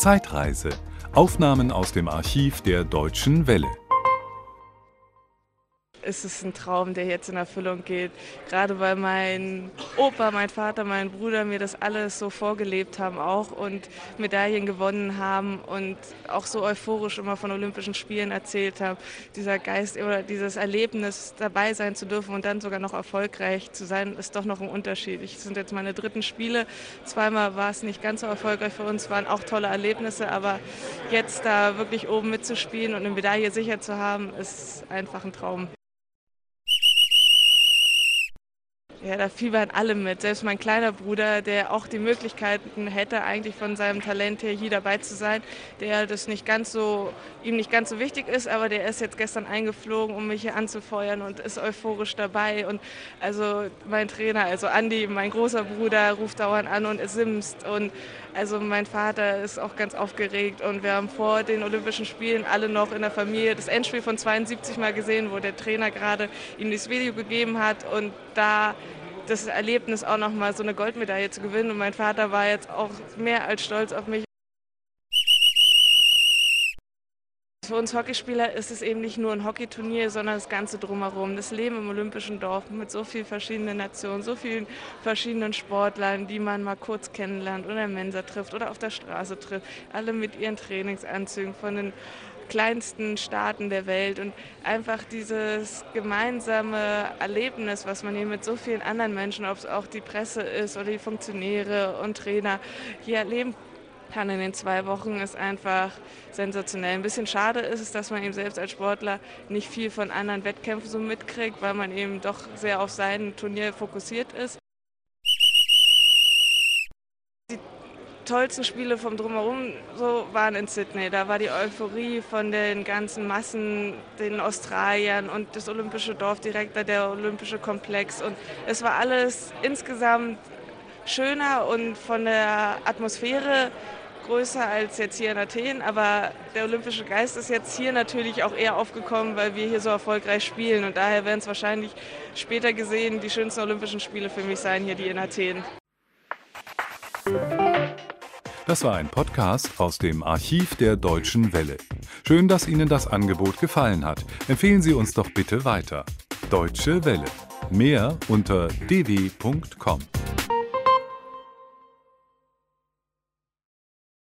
Zeitreise. Aufnahmen aus dem Archiv der Deutschen Welle. Es ist ein Traum, der jetzt in Erfüllung geht. Gerade weil mein Opa, mein Vater, mein Bruder mir das alles so vorgelebt haben auch und Medaillen gewonnen haben und auch so euphorisch immer von Olympischen Spielen erzählt haben. Dieser Geist oder dieses Erlebnis, dabei sein zu dürfen und dann sogar noch erfolgreich zu sein, ist doch noch ein Unterschied. Es sind jetzt meine dritten Spiele. Zweimal war es nicht ganz so erfolgreich für uns, waren auch tolle Erlebnisse, aber jetzt da wirklich oben mitzuspielen und eine Medaille sicher zu haben, ist einfach ein Traum. Ja, da fiebern alle mit. Selbst mein kleiner Bruder, der auch die Möglichkeiten hätte, eigentlich von seinem Talent her hier dabei zu sein, der das nicht ganz so, ihm nicht ganz so wichtig ist, aber der ist jetzt gestern eingeflogen, um mich hier anzufeuern und ist euphorisch dabei. Und also mein Trainer, also Andi, mein großer Bruder, ruft dauernd an und simst. Und also mein Vater ist auch ganz aufgeregt. Und wir haben vor den Olympischen Spielen alle noch in der Familie das Endspiel von 72 mal gesehen, wo der Trainer gerade ihm das Video gegeben hat. Und da das Erlebnis auch noch mal so eine Goldmedaille zu gewinnen. Und mein Vater war jetzt auch mehr als stolz auf mich. Für uns Hockeyspieler ist es eben nicht nur ein Hockeyturnier, sondern das Ganze drumherum. Das Leben im Olympischen Dorf mit so vielen verschiedenen Nationen, so vielen verschiedenen Sportlern, die man mal kurz kennenlernt oder in Mensa trifft oder auf der Straße trifft. Alle mit ihren Trainingsanzügen von den kleinsten Staaten der Welt und einfach dieses gemeinsame Erlebnis, was man hier mit so vielen anderen Menschen, ob es auch die Presse ist oder die Funktionäre und Trainer hier erleben kann in den zwei Wochen, ist einfach sensationell. Ein bisschen schade ist es, dass man eben selbst als Sportler nicht viel von anderen Wettkämpfen so mitkriegt, weil man eben doch sehr auf sein Turnier fokussiert ist. Tollsten Spiele vom Drumherum so waren in Sydney. Da war die Euphorie von den ganzen Massen, den Australiern und das Olympische Dorf direkt da, der Olympische Komplex. Und es war alles insgesamt schöner und von der Atmosphäre größer als jetzt hier in Athen, aber der olympische Geist ist jetzt hier natürlich auch eher aufgekommen, weil wir hier so erfolgreich spielen und daher werden es wahrscheinlich später gesehen die schönsten Olympischen Spiele für mich sein, hier die in Athen. Das war ein Podcast aus dem Archiv der Deutschen Welle. Schön, dass Ihnen das Angebot gefallen hat. Empfehlen Sie uns doch bitte weiter. Deutsche Welle. Mehr unter dw.com.